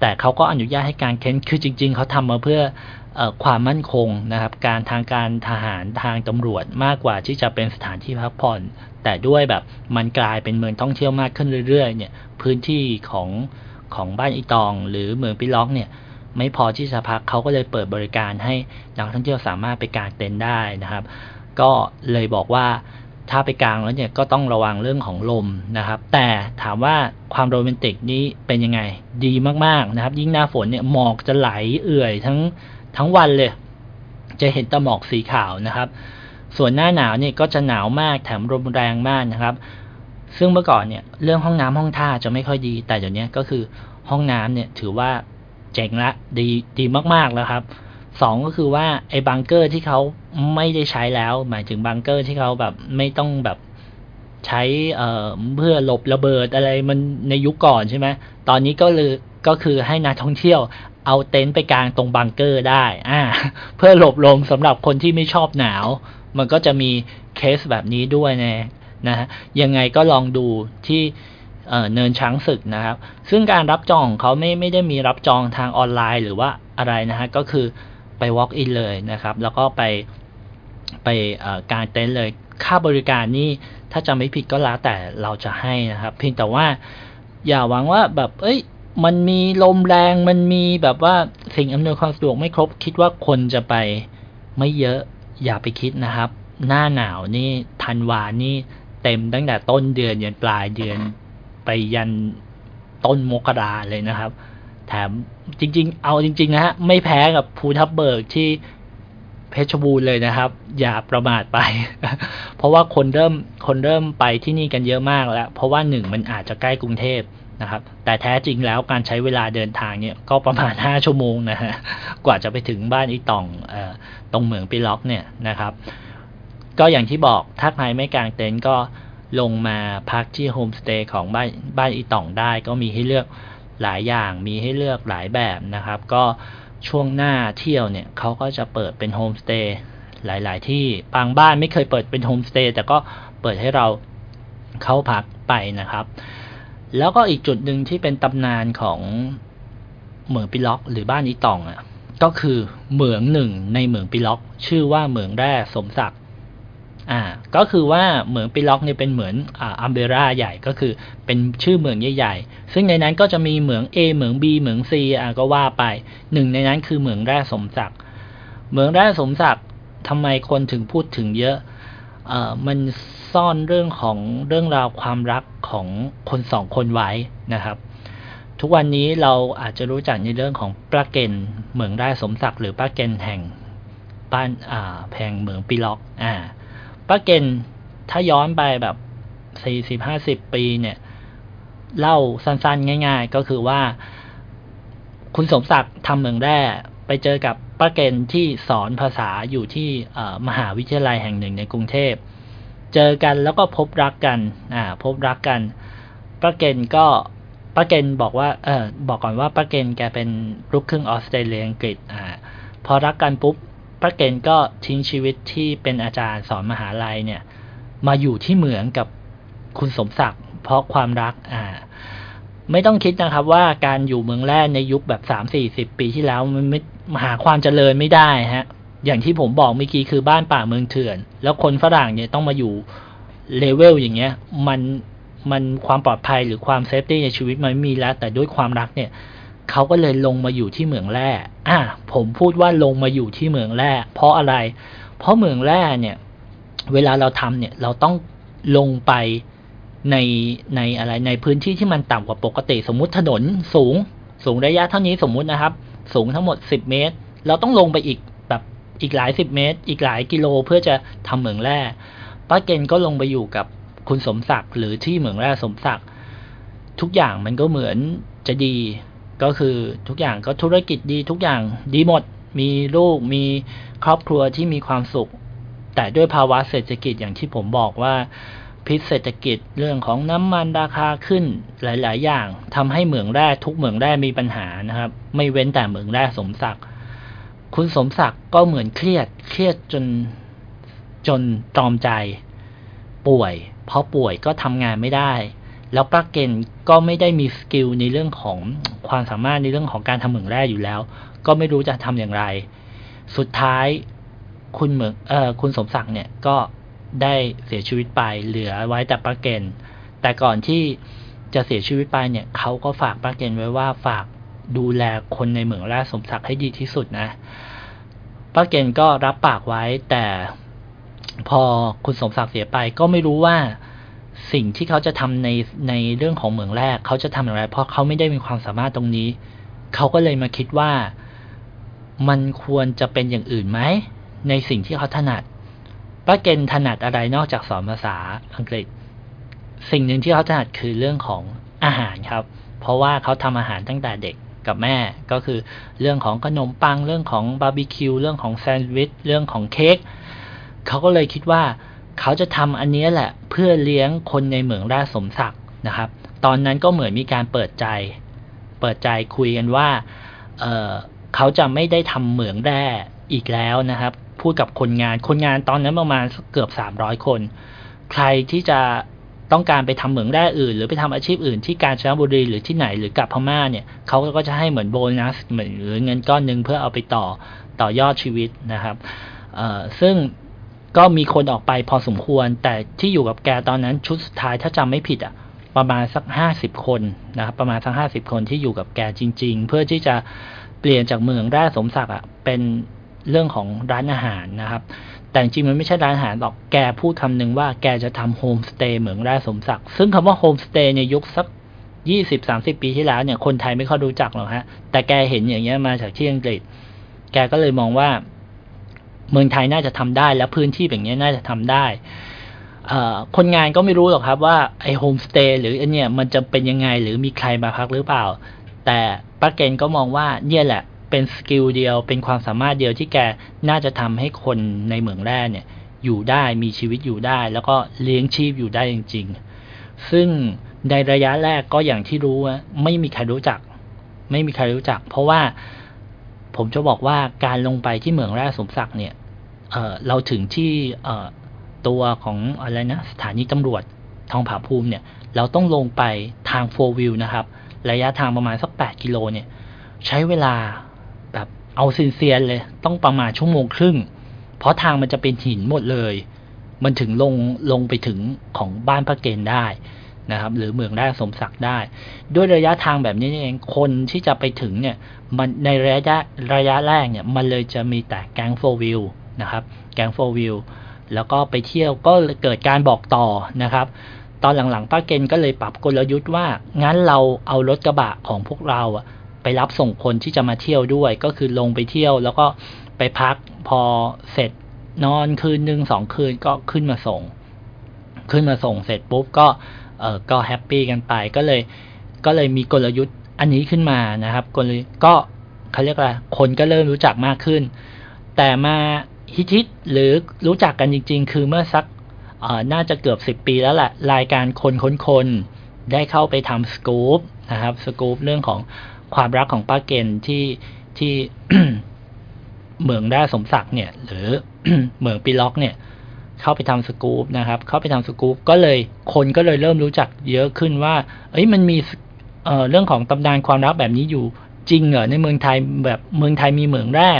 แต่เขาก็อนุญาตให้กางเต็นท์คือจริง ๆเขาทำมาเพื่อเออ ความมั่นคงนะครับ การทางการทหารทางตำรวจมากกว่าที่จะเป็นสถานที่พักผ่อน แต่ด้วยแบบมันกลายเป็นเมืองท่องเที่ยวมากขึ้นเรื่อยๆ เนี่ย พื้นที่ของของบ้านอีตอง หรือเมืองปิล็อกเนี่ย ไม่พอที่จะพักเขาก็เลยเปิดบริการให้นักท่องเที่ยวสามารถไปกางเต็นท์ได้นะครับ ก็เลยบอกว่าถ้าไปกลางแล้วเนี่ยก็ต้องระวังเรื่องของลมนะครับ แต่ถามว่าความโรแมนติกนี้เป็นยังไง ดีมากๆนะครับ ยิ่งหน้าฝนเนี่ยหมอกจะไหลเอื่อยทั้ง ทั้งวันเลย จะเห็นตะหมอกสีขาวนะครับ ส่วนหน้าหนาวเนี่ยก็จะหนาวมากแถมลมแรงมากนะครับ ซึ่งเมื่อก่อนเนี่ยเรื่องห้องน้ำห้องท่าจะไม่ค่อยดี แต่เดี๋ยวนี้ก็คือห้องน้ำเนี่ยถือว่าเจ๋งละดีดีมากๆแล้วครับสองก็คือว่าไอ้บังเกอร์ที่เขาไม่ได้ใช้แล้ว หมายถึงบังเกอร์ที่เขาแบบไม่ต้องแบบใช้เอ่อเพื่อหลบระเบิดอะไรมันในยุคก่อนใช่ไหมตอนนี้ก็เลยก็คือให้นักท่องเที่ยว เอาเต็นท์ไปกางตรงบังเกอร์ได้อ่าเพื่อหลบลมสำหรับคนที่ไม่ชอบหนาว มันก็จะมีเคสแบบนี้ด้วยนะนะฮะยังไงก็ลองดูที่เนินช้างศึกนะครับ ซึ่งการรับจองของเขาไม่ไม่ได้มีรับจองทางออนไลน์หรือว่าอะไรนะฮะก็คือไป walk in เลยนะครับ แล้วก็ไปไปการเต็นท์เลย ค่าบริการนี่ถ้าจำไม่ผิดก็แล้วแต่เราจะให้นะครับ เพียงแต่ว่าอย่าหวังว่าแบบ เอ้ย มันมีลมแรงมันมีแบบว่าสิ่งอำนวยความสะดวกไม่ครบ คิดว่าคนจะไปไม่เยอะอย่าไปคิดนะครับ หน้าหนาวนี่ธันวานี่เต็มตั้งแต่ต้นเดือนยันปลายเดือนไปยันต้นมกราเลยนะครับ แถมจริง ๆ เอาจริง ๆ นะฮะไม่แพ้กับภูทับเบิกที่เพชรบูรณ์เลยนะครับ อย่าประมาทไป เพราะว่าคนเริ่มคนเริ่มไปที่นี่กันเยอะมากแล้ว เพราะว่าหนึ่งมันอาจจะใกล้กรุงเทพ นะครับ แต่แท้จริงแล้วการใช้เวลาเดินทางเนี่ยก็ประมาณ 5 ชั่วโมงนะฮะกว่าจะไปถึงบ้านอีตองอตรงเหมืองปีล็อกเนี่ยนะครับ ก็อย่างที่บอกถ้าใครไม่กางเต็นท์ก็ลงมาพักที่โฮมสเตย์ของบ้านบ้านอีตองได้ ก็มีให้เลือกหลายอย่างมีให้เลือกหลายแบบนะครับ ก็ช่วงหน้าเที่ยวเนี่ยเขาก็จะเปิดเป็นโฮมสเตย์หลาย ๆ ที่บางบ้านไม่เคยเปิดเป็นโฮมสเตย์แต่ก็เปิดให้เราเข้าพักไปนะครับ แล้วก็อีกจุดหนึ่งที่เป็นตำนานของเหมืองปิล็อก หรือบ้านอีตองอะ ก็คือเหมืองหนึ่งในเหมืองปิล็อก ชื่อว่าเหมืองแร่สมศักดิ์อ่า ก็คือว่าเหมืองปิล็อกเนี่ยเป็นเหมือนอ่าอัมเบร่าใหญ่ก็คือเป็นชื่อเหมืองใหญ่ๆ ซึ่งในนั้นก็จะมีเหมือง A เหมือง B เหมือง C อ่าก็ว่าไปหนึ่งในนั้นคือเหมืองแร่สมศักดิ์เหมืองแร่สมศักดิ์ทำไมคนถึงพูดถึงเยอะ มันซ่อนเรื่องของเรื่องราวความรักของคนสองคนไว้นะครับ ทุกวันนี้เราอาจจะรู้จักในเรื่องของปลาเกนเหมืองแร่สมศักดิ์หรือปลาเกนแห่งบ้านอ่าแพงเหมืองปีล็อกอ่าป้าเกนถ้าย้อนไปแบบสี่สิบห้าสิบปีเนี่ย เล่าสั้นๆ ง่าย ๆ ก็คือว่า คุณสมศักดิ์ทำเหมืองแร่ไปเจอกับ ป้าเกนที่สอนภาษาอยู่ที่มหาวิทยาลัยแห่งหนึ่งในกรุงเทพ เจอกันแล้วก็พบรักกันอ่าพบรักกันป้าเกนก็ป้าเกนบอกว่าเออบอกก่อนว่าป้าเกนแกเป็นลูกครึ่งออสเตรเลียอังกฤษอ่าพอรักกันปุ๊บป้าเกนก็ทิ้งชีวิตที่เป็นอาจารย์สอนมหาลัยเนี่ย มาอยู่ที่เหมืองกับคุณสมศักดิ์เพราะความรักอ่าไม่ต้องคิดนะครับว่าการอยู่เมืองแร่ในยุคแบบสามสี่สิบปีที่แล้วมันไม่ หาความเจริญไม่ได้ฮะ อย่างที่ผมบอกเมื่อกี้คือบ้านป่าเมืองเถื่อน แล้วคนฝรั่งเนี่ยต้องมาอยู่เลเวลอย่างเงี้ย มันมันความปลอดภัยหรือความเซฟตี้ในชีวิตมันไม่มีแล้ว แต่ด้วยความรักเนี่ยเขาก็เลยลงมาอยู่ที่เหมืองแร่อะผมพูดว่าลงมาอยู่ที่เหมืองแร่เพราะอะไร เพราะเหมืองแร่เนี่ย เวลาเราทำเนี่ย เราต้องลงไปในในอะไรในพื้นที่ที่มันต่ำกว่าปกติ สมมุติถนนสูง สูงระยะเท่านี้สมมุตินะครับ สูงทั้งหมดสิบเมตร เราต้องลงไปอีกแบบอีกหลายสิบเมตร อีกหลายกิโลเพื่อจะทำเหมืองแร่ป้าเกณฑ์ก็ลงไปอยู่กับคุณสมศักดิ์หรือที่เหมืองแร่สมศักดิ์ทุกอย่างมันก็เหมือนจะดี ก็คือทุกอย่างก็ธุรกิจดีทุกอย่างดีหมดมีลูกมีครอบครัวที่มีความสุข แต่ด้วยภาวะเศรษฐกิจอย่างที่ผมบอกว่า พิษเศรษฐกิจเรื่องของน้ำมันราคาขึ้นหลาย ๆ อย่างทำให้เหมืองแร่ทุกเหมืองแร่มีปัญหานะครับ ไม่เว้นแต่เหมืองแร่สมศักดิ์คุณสมศักดิ์ก็เหมือนเครียดเครียดจนจนตรอมใจ ป่วย เพอป่วยก็ทำงานไม่ได้ แล้วป้าเกณฑ์ก็ไม่ได้มีสกิลในเรื่องของความสามารถในเรื่องของการทำเหมืองแร่อยู่แล้ว ก็ไม่รู้จะทำอย่างไร สุดท้ายคุณเหมืองเอ่อคุณสมศักดิ์เนี่ยก็ ได้เสียชีวิตไปเหลือไว้แต่ป้าเกณฑ์แต่ก่อนที่จะเสียชีวิตไปเนี่ยเขาก็ฝากป้าเกณฑ์ไว้ว่าฝากดูแลคนในเหมืองแร่สมศักดิ์ให้ดีที่สุดนะป้าเกณฑ์ก็รับปากไว้แต่พอคุณสมศักดิ์เสียไปก็ไม่รู้ว่าสิ่งที่เขาจะทำในในเรื่องของเหมืองแร่เขาจะทำอย่างไรเพราะเขาไม่ได้มีความสามารถตรงนี้ เขาก็เลยมาคิดว่ามันควรจะเป็นอย่างอื่นไหมในสิ่งที่เขาถนัด ป้าเกณฑ์ถนัดอะไรนอกจากสอนภาษาอังกฤษ สิ่งหนึ่งที่เขาถนัดคือเรื่องของอาหารครับ เพราะว่าเขาทำอาหารตั้งแต่เด็กกับแม่ก็คือเรื่องของขนมปังเรื่องของบาร์บีคิวเรื่องของแซนด์วิชเรื่องของเค้กเขาก็เลยคิดว่าเขาจะทำอันนี้แหละเพื่อเลี้ยงคนในเหมืองแร่สมศักดิ์นะครับ ตอนนั้นก็เหมือนมีการเปิดใจ เปิดใจคุยกันว่าเเขาจะไม่ได้ทำเหมืองแร่อีกแล้วนะครับ พูดกับคนงาน คนงานตอนนั้นประมาณเกือบสามร้อยคน ใครที่จะต้องการไปทำเหมืองแร่อื่น หรือไปทำอาชีพอื่นที่กาญจนบุรีหรือที่ไหนหรือกลับพม่าเนี่ยเขาก็จะให้เหมือนโบนัสเหมือนหรือเงินก้อนหนึ่งเพื่อเอาไปต่อต่อยอดชีวิตนะครับเอ่อซึ่งก็มีคนออกไปพอสมควร แต่ที่อยู่กับแกตอนนั้นชุดสุดท้ายถ้าจำไม่ผิดอะประมาณสักห้าสิบคนนะครับประมาณสักห้าสิบคนที่อยู่กับแกจริง ๆ เพื่อที่จะเปลี่ยนจากเมืองแร่สมศักดิ์อะเป็น เรื่องของร้านอาหารนะครับ แต่จริงมันไม่ใช่ร้านอาหารหรอกแกพูดคำนึงว่าแกจะทำโฮมสเตย์เหมืองแร่สมศักดิ์ซึ่งคำว่าโฮมสเตย์ในยุคสักยี่สิบสามสิบปีที่แล้วเนี่ยคนไทยไม่ค่อยรู้จักหรอกฮะ แต่แกเห็นอย่างเงี้ยมาจากที่อังกฤษ แกก็เลยมองว่า เมืองไทยน่าจะทำได้ แล้วพื้นที่แบบนี้น่าจะทำได้เออคนงานก็ไม่รู้หรอกครับว่าไอโฮมสเตย์หรือไอเนี่ยมันจะเป็นยังไงหรือมีใครมาพักหรือเปล่า แต่ป้าเกล็นก็มองว่าเนี่ยแหละ เป็น skill เดียว เป็นความสามารถเดียวที่แกน่าจะทำให้คนในเหมืองแร่เนี่ย อยู่ได้มีชีวิตอยู่ได้ แล้วก็เลี้ยงชีพอยู่ได้จริง ๆ ซึ่งในระยะแรกก็อย่างที่รู้ว่าไม่มีใครรู้จัก ไม่มีใครรู้จัก เพราะว่าผมจะบอกว่าการลงไปที่เหมืองแร่สมศักดิ์เนี่ยเเราถึงที่ตัวของอะไรนะสถานีตำรวจทองผาภูมิเนี่ย เราต้องลงไปทางโฟวิวนะครับ ระยะทางประมาณสัก 8 กิโลเนี่ย ใช้เวลา เอาซินเซียนเลย ต้องประมาณชั่วโมงครึ่ง เพราะทางมันจะเป็นหินหมดเลย มันถึงลงลงไปถึงของบ้านพระเกณฑ์ได้นะครับ หรือเมืองแร่สมศักดิ์ได้ ด้วยระยะทางแบบนี้เองคนที่จะไปถึงเนี่ยมันในระยะระยะแรกเนี่ยมันเลยจะมีแต่แก๊งโฟวิวนะครับแก๊งโฟวิวแล้วก็ไปเที่ยวก็เกิดการบอกต่อนะครับ ตอนหลังๆป้าเกณฑ์ก็เลยปรับกลยุทธ์ว่างั้นเราเอารถกระบะของพวกเราอะ ไปรับส่งคนที่จะมาเที่ยวด้วย ก็คือลงไปเที่ยว แล้วก็ไปพักพอเสร็จนอนคืนหนึ่งสองคืนก็ขึ้นมาส่ง ขึ้นมาส่งเสร็จปุ๊บก็เออก็แฮปปี้กันไปก็เลย ก็เลยมีกลยุทธ์อันนี้ขึ้นมานะครับกลยุทธ์ก็เขาเรียกอะไรคนก็เริ่มรู้จักมากขึ้น แต่มาฮิตฮิตหรือรู้จักกันจริง ๆ คือเมื่อสักเออน่าจะเกือบสิบปีแล้วแหละรายการคนค้นคนได้เข้าไปทำสกู๊ปนะครับสกู๊ปเรื่องของ ความรักของป้าเกณฑ์ที่ที่เหมืองแร่สมศักดิ์เนี่ย หรือเหมืองปีล็อกเนี่ยเข้าไปทำสกู๊ปนะครับ เข้าไปทำสกู๊ปก็เลยคนก็เลยเริ่มรู้จักเยอะขึ้นว่า เอ้ยมันมีเอ่อเรื่องของตำนานความรักแบบนี้อยู่จริงเหรอในเมืองไทยแบบเมืองไทยมีเหมืองแร่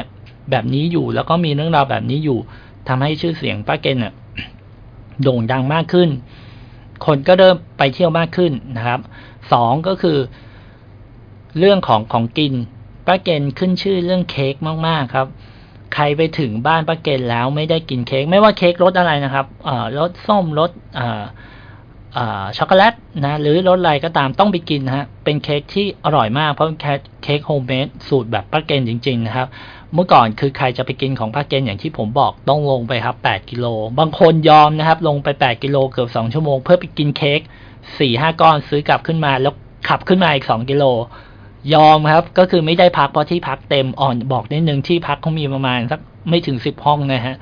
แบบนี้อยู่ แล้วก็มีเรื่องราวแบบนี้อยู่ทำให้ชื่อเสียงป้าเกณฑ์เนี่ยโด่งดังมากขึ้น คนก็เริ่มไปเที่ยวมากขึ้นนะครับสองก็คือ เรื่องของของกินป้าเกณฑ์ขึ้นชื่อเรื่องเค้กมากๆครับ ใครไปถึงบ้านป้าเกณฑ์แล้วไม่ได้กินเค้กไม่ว่าเค้กรสอะไรนะครับเอ่อรสส้มรสเอ่อเอ่อช็อกโกแลตนะหรือรสอะไรก็ตามต้องไปกินนะฮะเป็นเค้กที่อร่อยมากเพราะเป็นเค้กเค้ก homemade สูตรแบบป้าเกล็นจริง ๆ นะครับ เมื่อก่อนคือใครจะไปกินของป้าเกล็นอย่างที่ผมบอกต้องลงไปครับ8กิโลบางคนยอมนะครับ ลงไป8กิโลเกือบ2ชั่วโมง เพื่อไปกินเค้ก4 5ก้อนซื้อกลับขึ้นมาแล้วขับขึ้นมาอีก2กิโล ยอมครับ ก็คือไม่ได้พักเพราะที่พักเต็มอ่อนบอกนิดนึงที่พักเขามีประมาณสักไม่ถึง10ห้องนะฮะ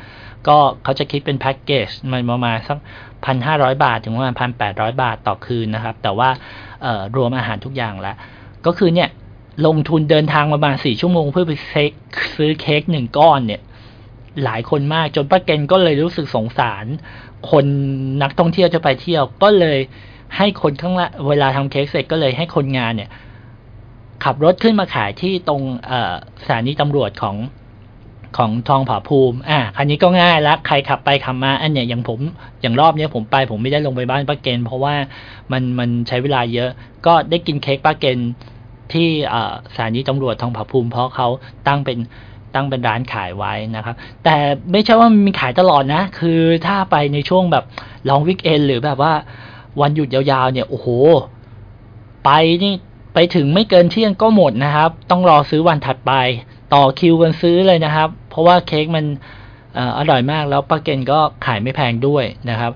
ก็เขาจะคิดเป็นแพ็กเกจมันประมาณสักพันห้าร้อยบาท ถึงประมาณพันแปดร้อยบาทต่อคืนนะครับ แต่ว่ารวมอาหารทุกอย่างแล้ว ก็คือเนี่ยลงทุนเดินทางประมาณสี่ชั่วโมงเพื่อไปเซ็กซื้อเค้กหนึ่งก้อนเนี่ย หลายคนมากจนป้าเกณฑ์ก็เลยรู้สึกสงสาร คนนักท่องเที่ยวจะไปเที่ยวก็เลยให้คนข้างละเวลาทำเค้กเสร็จก็เลยให้คนงานเนี่ย ขับรถขึ้นมาขายที่ตรงเอสถานีตำรวจของของทองผาภูมิ อ่า คันนี้ก็ง่ายละ ใครขับไปขับมา อันเนี้ยอย่างผม อย่างรอบเนี้ยผมไป ผมไม่ได้ลงไปบ้านป้าเกณฑ์เพราะว่ามันมันใช้เวลาเยอะ ก็ได้กินเค้กป้าเกณฑ์ที่เอสถานีตำรวจทองผาภูมิ เพราะเขาตั้งเป็นตั้งเป็นร้านขายไว้นะครับ แต่ไม่ใช่ว่ามันมีขายตลอดนะ คือถ้าไปในช่วงแบบลองวิกเอนหรือแบบว่าวันหยุดยาวๆ เนี่ย โอ้โห ไปนี่ ไปถึงไม่เกินเที่ยงก็หมดนะครับ ต้องรอซื้อวันถัดไป ต่อคิวกันซื้อเลยนะครับ เพราะว่าเค้กมันออร่อยมากแล้วป้าเกณฑ์ก็ขายไม่แพงด้วยนะครับ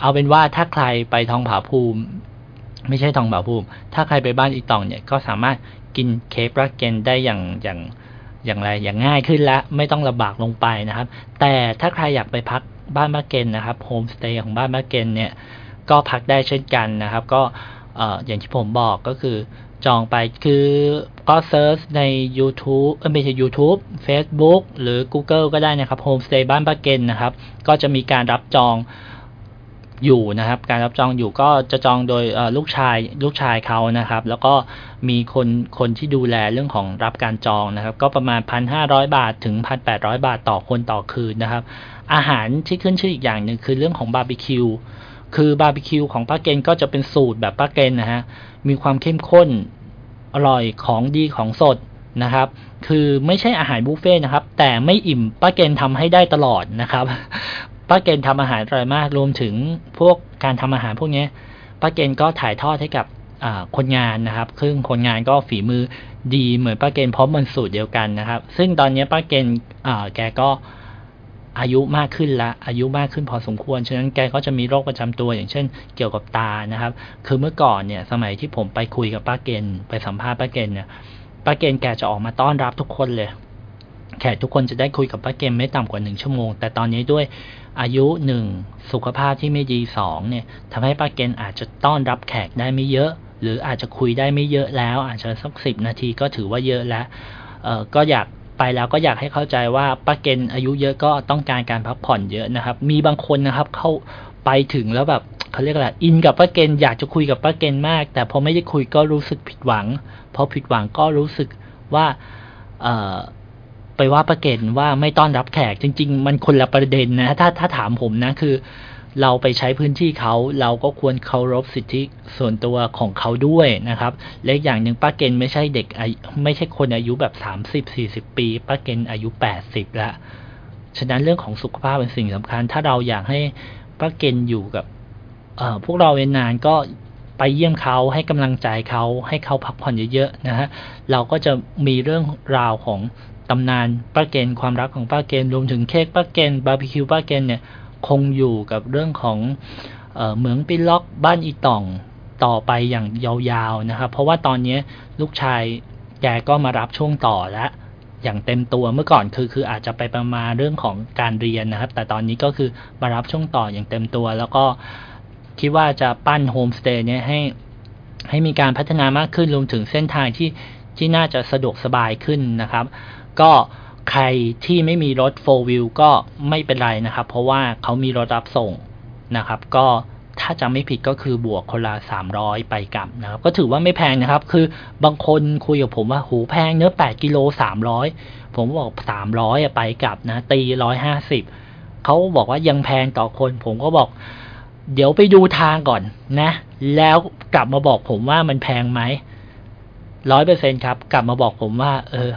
เอาเป็นว่าถ้าใครไปทองผาภูมิ ไม่ใช่ทองผาภูมิ ถ้าใครไปบ้านอีตองเนี่ยก็สามารถกินเค้กป้าเกณฑ์ได้อย่างอย่างอย่างไรอย่างง่ายขึ้นแล้วไม่ต้องลำบากลงไปนะครับ แต่ถ้าใครอยากไปพักบ้านป้าเกณฑ์นะครับโฮมสเตย์ของบ้านป้าเกณฑ์เนี่ยก็พักได้เช่นกันนะครับ ก็ อ่ออย่างที่ผมบอกก็คือจองไปคือก็เซิร์ชใน YouTube เออไม่ใช่ YouTube Facebook หรือ Google ก็ได้นะครับ Homestay บ้านป้าเกณฑ์นะครับ ก็จะมีการรับจองอยู่นะครับ การรับจองอยู่ก็จะจองโดยลูกชายลูกชายเขานะครับ แล้วก็มีคนคนที่ดูแลเรื่องของรับการจองนะครับ ก็ประมาณ 1,500 บาทถึง 1,800 บาทต่อคนต่อคืนนะครับ อาหารที่ขึ้นชื่ออีกอย่างหนึ่งคือเรื่องของบาร์บีคิว คือบาร์บีคิวของป้าเกณฑ์ก็จะเป็นสูตรแบบป้าเกณฑ์นะฮะ มีความเข้มข้น อร่อยของดีของสดนะครับ คือไม่ใช่อาหารบุฟเฟ่ต์นะครับ แต่ไม่อิ่มป้าเกณฑ์ทำให้ได้ตลอดนะครับ ป้าเกณฑ์ทำอาหารอร่อยมาก รวมถึงพวกการทำอาหารพวกนี้ป้าเกณฑ์ก็ถ่ายทอดให้กับคนงานนะครับ ซึ่งคนงานก็ฝีมือดีเหมือนป้าเกณฑ์พราะมันสูตรเดียวกันนะครับ ซึ่งตอนนี้ป้าเกณฑ์แกก็ อายุมากขึ้นละอายุมากขึ้นพอสมควร ฉะนั้นแกก็จะมีโรคประจำตัวอย่างเช่น เกี่ยวกับตานะครับ คือเมื่อก่อนเนี่ยสมัยที่ผมไปคุยกับป้าเกณฑ์ไปสัมภาษณ์ป้าเกณฑ์เนี่ยป้าเกณฑ์แกจะออกมาต้อนรับทุกคนเลย แขกทุกคนจะได้คุยกับป้าเกมไม่ต่ำกว่าหนึ่งชั่วโมง แต่ตอนนี้ด้วยอายุหนึ่งสุขภาพที่ไม่ดีสองเนี่ยทำให้ป้าเกณอาจจะต้อนรับแขกได้ไม่เยอะ หรืออาจจะคุยได้ไม่เยอะแล้ว อาจจะสักสิบนาทีก็ถือว่าเยอะแล้วเออก็อยาก ไปแล้วก็อยากให้เข้าใจว่าป้าเกณอายุเยอะก็ต้องการการพักผ่อนเยอะนะครับ มีบางคนนะครับเข้าไปถึงแล้วแบบเขาเรียกอะไรอินกับป้าเกณอยากจะคุยกับป้าเกณมาก แต่พอไม่ได้คุยก็รู้สึกผิดหวังพอผิดหวังก็รู้สึกว่าเออไปว่าประเกณว่าไม่ต้อนรับแขกจริง ๆ มันคนละประเด็นนะถ้าถ้าถามผมนะคือ เราไปใช้พื้นที่เขาเราก็ควรเคารพสิทธิส่วนตัวของเขาด้วยนะครับ และอย่างหนึ่งป้าเกณฑ์ไม่ใช่เด็กไม่ใช่คนอายุแบบสามสิบสี่สิบปีป้าเกณฑ์อายุแปดสิบแล้วฉะนั้นเรื่องของสุขภาพเป็นสิ่งสำคัญ ถ้าเราอยากให้ป้าเกณฑ์อยู่กับพวกเราเนานก็ไปเยี่ยมเขาให้กำลังใจเขาให้เขาพักผ่อนเยอะๆนะฮะเราก็จะมีเรื่องราวของตำนานป้าเกณฑ์ความรักของป้าเกณฑ์รวมถึงเค้กป้าเกณฑ์บาร์บีคิวป้าเกณฑ์เนี่ย คงอยู่กับเรื่องของเหมืองปิล็อกบ้านอีต่องต่อไปอย่างยาวๆนะครับ เพราะว่าตอนนี้ลูกชายแกก็มารับช่วงต่อแล้วอย่างเต็มตัวเมื่อก่อนคือคืออาจจะไปประมาณเรื่องของการเรียนนะครับ แต่ตอนนี้ก็คือมารับช่วงต่ออย่างเต็มตัว แล้วก็คิดว่าจะปั้นโฮมสเตย์เนี่ยให้ให้มีการพัฒนามากขึ้นรวมถึงเส้นทางที่ที่น่าจะสะดวกสบายขึ้นนะครับ ก็ ใครที่ไม่มีรถ 4 wheel ก็ไม่เป็นไรนะครับ เพราะว่าเขามีรถรับส่งนะครับ ก็ถ้าจำไม่ผิดก็คือบวกคนละ 300 ไปกลับนะครับ ก็ถือว่าไม่แพงนะครับ คือบางคนคุยกับผมว่าหูแพงเนื้อ 8 กิโล 300 ผมบอก 300 ไปกลับนะตี 150 เขาบอกว่ายังแพงต่อคน ผมก็บอก เดี๋ยวไปดูทางก่อนนะ แล้วกลับมาบอกผมว่ามันแพงไหมร้อยเปอร์เซ็นครับ กลับมาบอกผมว่า เออ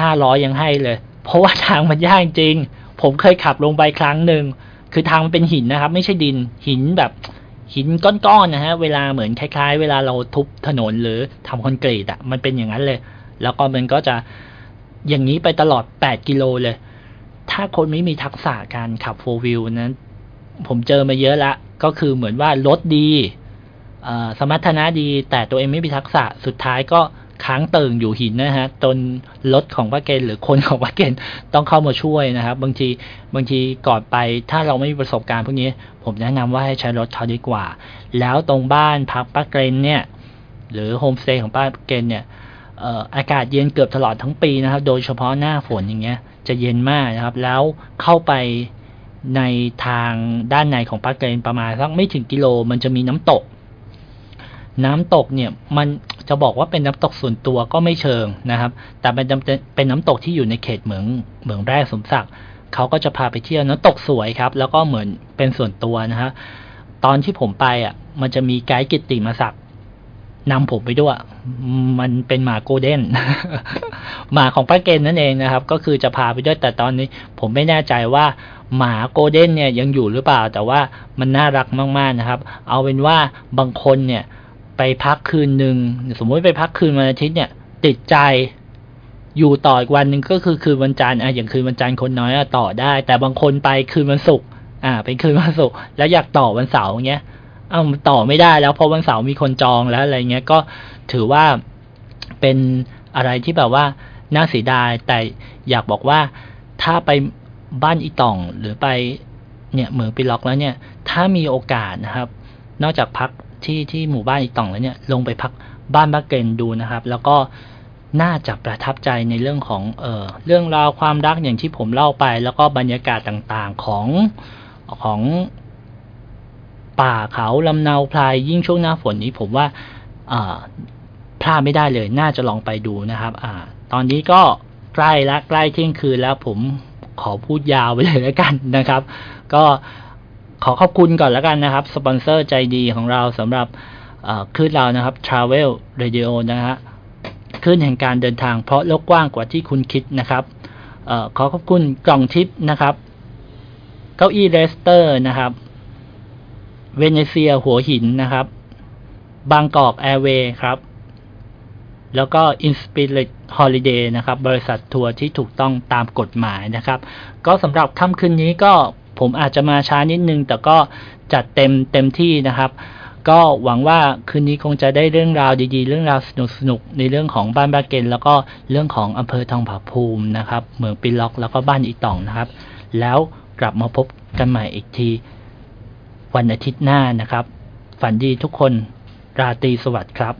ห้าร้อยยังให้เลย เพราะว่าทางมันยากจริง ผมเคยขับลงไปครั้งหนึ่ง คือทางมันเป็นหินนะครับ ไม่ใช่ดิน หินแบบหินก้อนๆนะฮะ เวลาเหมือนคล้าย ๆ เวลาเราทุบถนนหรือทำคอนกรีตอะ มันเป็นอย่างนั้นเลย แล้วก็มันก็จะอย่างนี้ไปตลอดแปดกิโลเลย ถ้าคนไม่มีทักษะการขับโฟวิลนั้น ผมเจอมาเยอะละ ก็คือเหมือนว่ารถดีสมรรถนะดี แต่ตัวเองไม่มีทักษะ สุดท้ายก็ ค้างเติ่งอยู่หินนะฮะจนรถของพระเกณฑ์หรือคนของพระเกณฑ์ต้องเข้ามาช่วยนะครับ บางทีบางทีก่อนไปถ้าเราไม่มีประสบการณ์พวกนี้ ผมแนะนำว่าให้ใช้รถเขาดีกว่า แล้วตรงบ้านพักป้าเกณฑ์เนี่ย หรือโฮมสเตย์ของป้าเกณฑ์เนี่ยอากาศเย็นเกือบตลอดทั้งปีนะครับ โดยเฉพาะหน้าฝนอย่างเงี้ย จะเย็นมากนะครับ แล้วเข้าไปในทางด้านในของป้าเกณฑ์ประมาณสักไม่ถึงกิโล มันจะมีน้ำตก น้ำตกเนี่ยมัน จะบอกว่าเป็นน้ำตกส่วนตัวก็ไม่เชิงนะครับ แต่เป็นเป็นน้ำตกที่อยู่ในเขตเหมืองเหมืองแร่สมศักดิ์เขาก็จะพาไปเที่ยวน้ำตกสวยครับ แล้วก็เหมือนเป็นส่วนตัวนะฮะตอนที่ผมไปอะ มันจะมีไกด์กิตติมาศักดิ์นำผมไปด้วย มันเป็นหมาโกลเด้น หมาของป้าเกณฑ์นั่นเองนะครับ ก็คือจะพาไปด้วย แต่ตอนนี้ผมไม่แน่ใจว่าหมาโกลเด้นเนี่ยยังอยู่หรือเปล่า แต่ว่ามันน่ารักมากๆนะครับ เอาเป็นว่าบางคนเนี่ย ไปพักคืนหนึ่งสมมติไปพักคืนวันอาทิตย์เนี่ย ติดใจอยู่ต่ออีกวันหนึ่งก็คือคืนวันจันทร์อะอย่างคืนวันจันทร์คนน้อยอะต่อได้ แต่บางคนไปคืนวันศุกร์อ่าเป็นคืนวันศุกร์แล้วอยากต่อวันเสาร์เงี้ยอ้าวต่อไม่ได้แล้วเพราะวันเสาร์มีคนจองแล้วอะไรเงี้ยก็ถือว่าเป็นอะไรที่แบบว่าน่าเสียดายแต่อยากบอกว่าถ้าไปบ้านอีต่องหรือไปเนี่ยเหมืองปีล็อกแล้วเนี่ย ถ้ามีโอกาสนะครับ นอกจากพัก ที่ที่หมู่บ้านอีกต่องแล้วเนี่ยลงไปพักบ้านบ้าเกนดูนะครับ แล้วก็น่าจะประทับใจในเรื่องของเออเรื่องราวความรักอย่างที่ผมเล่าไป แล้วก็บรรยากาศต่างๆของของป่าเขาลำเนาพลายยิ่งช่วงหน้าฝนนี้ผมว่าอ่าพลาดไม่ได้เลยน่าจะลองไปดูนะครับอ่าตอนนี้ก็ใกล้แล้วใกล้เที่ยงคืนแล้วผมขอพูดยาวไปเลยแล้วกันนะครับ ก็ ขอขอบคุณก่อนแล้วกันนะครับ สปอนเซอร์ใจดีของเราสำหรับคลื่นเรานะครับ Travel Radio นะฮะคลื่นแห่งการเดินทางเพราะโลกกว้างกว่าที่คุณคิดนะครับอขอขอบคุณกล่องทิปนะครับ เก้าอี้เรสเตอร์นะครับ เวเนเซียหัวหินนะครับ บางกอกแอร์เวย์ครับ แล้วก็ Inspirit Holiday นะครับ บริษัททัวร์ที่ถูกต้องตามกฎหมายนะครับ ก็สำหรับค่ำคืนนี้ก็ ผมอาจจะมาช้านิดนึง แต่ก็จัดเต็มเต็มที่นะครับ ก็หวังว่าคืนนี้คงจะได้เรื่องราวดีๆ เรื่องราวสนุกๆ ในเรื่องของบ้านป้าเกล็นแล้วก็เรื่องของอำเภอทองผาภูมินะครับ เหมืองปิล็อกแล้วก็บ้านอีตองนะครับ แล้วกลับมาพบกันใหม่อีกที วันอาทิตย์หน้านะครับ ฝันดีทุกคนราตรีสวัสดิ์ครับ